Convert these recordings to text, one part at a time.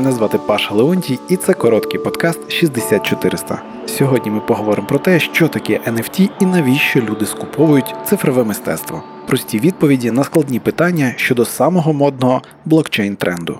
Мене звати Паша Леонтій, і це короткий подкаст 6400. Сьогодні ми поговоримо про те, що таке NFT і навіщо люди скуповують цифрове мистецтво. Прості відповіді на складні питання щодо самого модного блокчейн тренду.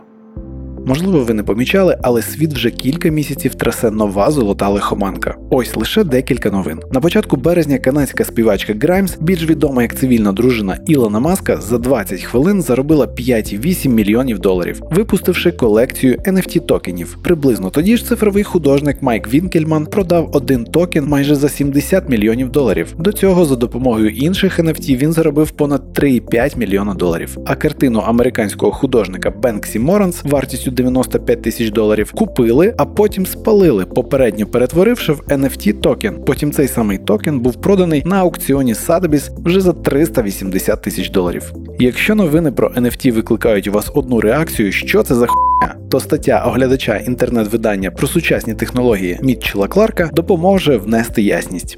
Можливо, ви не помічали, але світ вже кілька місяців трясе нова золота лихоманка. Ось лише декілька новин. На початку березня канадська співачка Граймс, більш відома як цивільна дружина Ілона Маска, за 20 хвилин заробила 5,8 мільйонів доларів, випустивши колекцію NFT токенів. Приблизно тоді ж цифровий художник Майк Вінкельман продав один токен майже за 70 мільйонів доларів. До цього за допомогою інших NFT він заробив понад 3,5 мільйона доларів. А картину американського художника Бенксі Моранс вартістю 95 тисяч доларів, купили, а потім спалили, попередньо перетворивши в NFT токен. Потім цей самий токен був проданий на аукціоні Sotheby's вже за 380 тисяч доларів. Якщо новини про NFT викликають у вас одну реакцію, що це за хуйня, то стаття оглядача інтернет-видання про сучасні технології Мітчела Кларка допоможе внести ясність.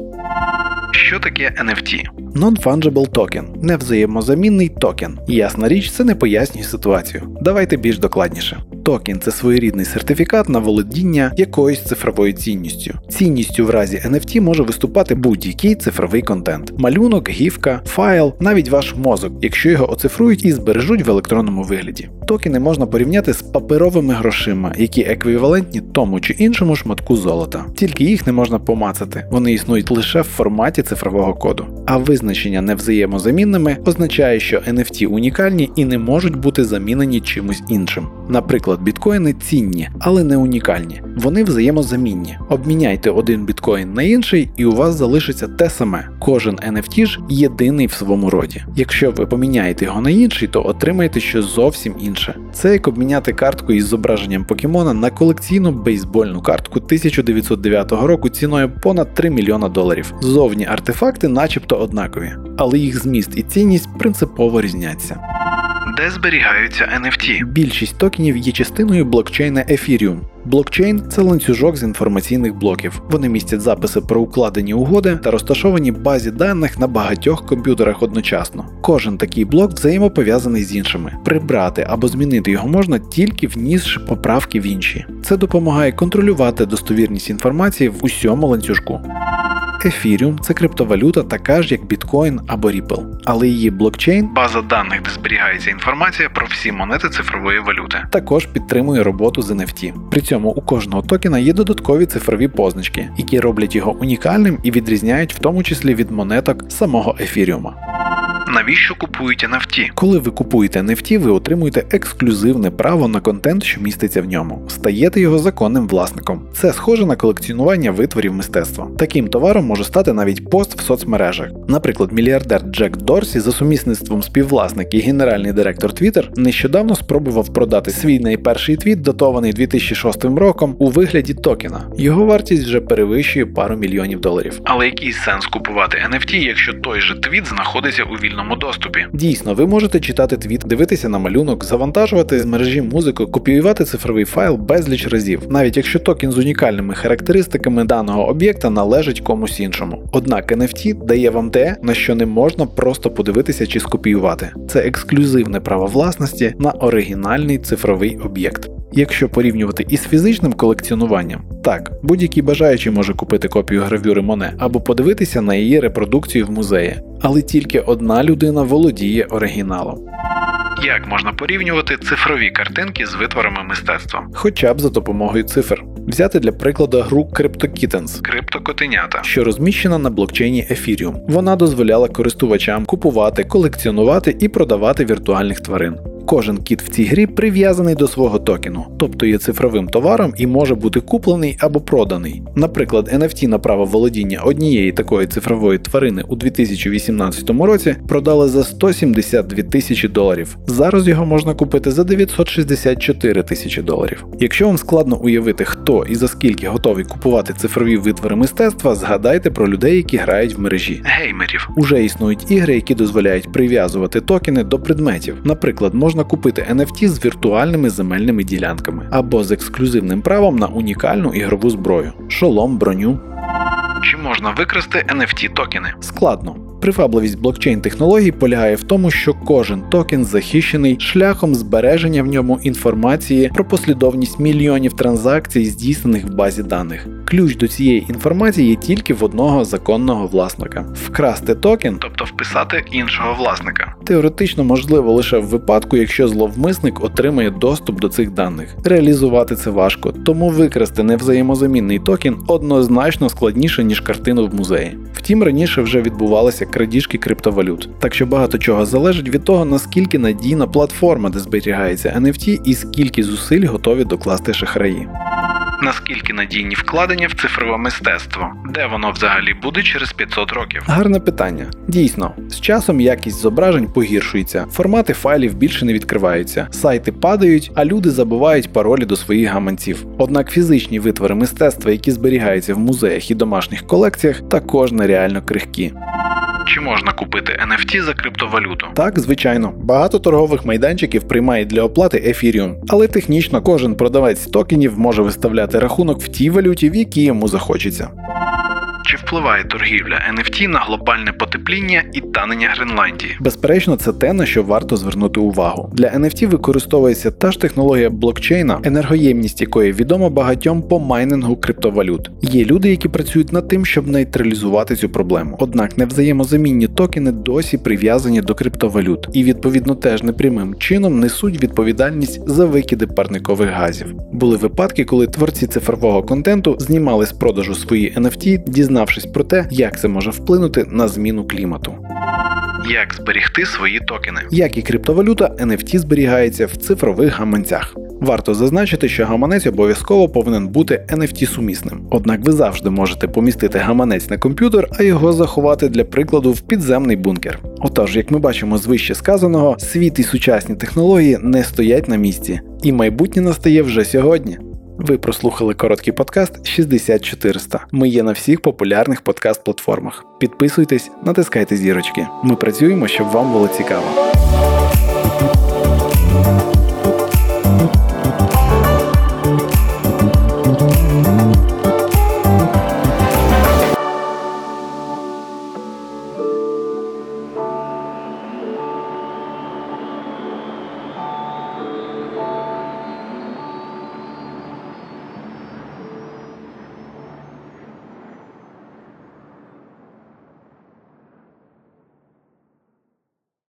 Що таке NFT? Non-fungible токен невзаємозамінний токен. Ясна річ, це не пояснює ситуацію. Давайте більш докладніше. Токен це своєрідний сертифікат на володіння якоюсь цифровою цінністю. Цінністю в разі NFT може виступати будь-який цифровий контент: малюнок, гівка, файл, навіть ваш мозок, якщо його оцифрують і збережуть в електронному вигляді. Токени можна порівняти з паперовими грошима, які еквівалентні тому чи іншому шматку золота. Тільки їх не можна помацати, вони існують лише в форматі цифрового коду. А визначення невзаємозамінними означає, що NFT унікальні і не можуть бути замінені чимось іншим. Наприклад, біткоїни цінні, але не унікальні. Вони взаємозамінні. Обміняйте один біткоін на інший, і у вас залишиться те саме. Кожен NFT ж єдиний в своєму роді. Якщо ви поміняєте його на інший, то отримаєте щось зовсім інше. Це як обміняти картку із зображенням покемона на колекційну бейсбольну картку 1909 року ціною понад 3 мільйона доларів. Зовні артефакти, начебто однакові, але їх зміст і цінність принципово різняться. Де зберігаються NFT? Більшість токенів є частиною блокчейна Ethereum. Блокчейн це ланцюжок з інформаційних блоків. Вони містять записи про укладені угоди та розташовані базі даних на багатьох комп'ютерах одночасно. Кожен такий блок взаємопов'язаний з іншими. Прибрати або змінити його можна тільки внісши поправки в інші. Це допомагає контролювати достовірність інформації в усьому ланцюжку. Ethereum – це криптовалюта, така ж як біткоін або Ripple. Але її блокчейн, база даних, де зберігається інформація про всі монети цифрової валюти, також підтримує роботу з NFT. При цьому у кожного токена є додаткові цифрові позначки, які роблять його унікальним і відрізняють в тому числі від монеток самого Ефіріума. Навіщо купують NFT? Коли ви купуєте NFT, ви отримуєте ексклюзивне право на контент, що міститься в ньому. Стаєте його законним власником. Це схоже на колекціонування витворів мистецтва. Таким товаром може стати навіть пост в соцмережах. Наприклад, мільярдер Джек Дорсі за сумісництвом співвласник і генеральний директор Twitter нещодавно спробував продати свій найперший твіт, датований 2006 роком, у вигляді токена. Його вартість вже перевищує пару мільйонів доларів. Але який сенс купувати NFT, якщо той же твіт знаходиться у вільному вільному доступі. Дійсно, ви можете читати твіт, дивитися на малюнок, завантажувати з мережі музику, копіювати цифровий файл безліч разів, навіть якщо токен з унікальними характеристиками даного об'єкта належить комусь іншому. Однак NFT дає вам те, на що не можна просто подивитися чи скопіювати. Це ексклюзивне право власності на оригінальний цифровий об'єкт. Якщо порівнювати із фізичним колекціонуванням, так, будь-який бажаючий може купити копію гравюри Моне або подивитися на її репродукцію в музеї, але тільки одна людина володіє оригіналом. Як можна порівнювати цифрові картинки з витворами мистецтва? Хоча б за допомогою цифр. Взяти для прикладу гру CryptoKittens криптокотенята, що розміщена на блокчейні Ethereum. Вона дозволяла користувачам купувати, колекціонувати і продавати віртуальних тварин. Кожен кіт в цій грі прив'язаний до свого токену, тобто є цифровим товаром і може бути куплений або проданий. Наприклад, NFT на право володіння однієї такої цифрової тварини у 2018 році продали за 172 тисячі доларів. Зараз його можна купити за 964 тисячі доларів. Якщо вам складно уявити, хто і за скільки готовий купувати цифрові витвори мистецтва, згадайте про людей, які грають в мережі. Геймерів уже існують ігри, які дозволяють прив'язувати токени до предметів. Наприклад, можна можна купити NFT з віртуальними земельними ділянками або з ексклюзивним правом на унікальну ігрову зброю, шолом, броню. Чи можна викрасти NFT токени? Складно. Привабливість блокчейн технологій полягає в тому, що кожен токен захищений шляхом збереження в ньому інформації про послідовність мільйонів транзакцій, здійснених в базі даних. Ключ до цієї інформації є тільки в одного законного власника. Вкрасти токен, тобто вписати іншого власника, теоретично можливо лише в випадку, якщо зловмисник отримає доступ до цих даних. Реалізувати це важко, тому викрасти невзаємозамінний токен однозначно складніше ніж картину в музеї. Втім, раніше вже відбувалися крадіжки криптовалют, так що багато чого залежить від того, наскільки надійна платформа, де зберігається NFT, і скільки зусиль готові докласти шахраї. Наскільки надійні вкладення в цифрове мистецтво, де воно взагалі буде через 500 років? Гарне питання. Дійсно, з часом якість зображень погіршується, формати файлів більше не відкриваються, сайти падають, а люди забувають паролі до своїх гаманців. Однак фізичні витвори мистецтва, які зберігаються в музеях і домашніх колекціях, також нереально крихкі. Чи можна купити NFT за криптовалюту? Так, звичайно. Багато торгових майданчиків приймають для оплати Ethereum, але технічно кожен продавець токенів може виставляти рахунок в тій валюті, в якій йому захочеться. Чи впливає торгівля NFT на глобальне потепління і танення Гренландії? Безперечно, це те, на що варто звернути увагу. Для NFT використовується та ж технологія блокчейна, енергоємність якої відома багатьом по майнингу криптовалют. Є люди, які працюють над тим, щоб нейтралізувати цю проблему. Однак невзаємозамінні токени досі прив'язані до криптовалют і відповідно теж непрямим чином несуть відповідальність за викиди парникових газів. Були випадки, коли творці цифрового контенту знімали з продажу свої NFT, дізнавшись про те, як це може вплинути на зміну клімату. Як зберігти свої токени? Як і криптовалюта, NFT зберігається в цифрових гаманцях. Варто зазначити, що гаманець обов'язково повинен бути NFT сумісним. Однак ви завжди можете помістити гаманець на комп'ютер, а його заховати для прикладу в підземний бункер. Отож, як ми бачимо з вище сказаного, світ і сучасні технології не стоять на місці, і майбутнє настає вже сьогодні. Ви прослухали короткий подкаст 60400. Ми є на всіх популярних подкаст-платформах. Підписуйтесь, натискайте зірочки. Ми працюємо, щоб вам було цікаво.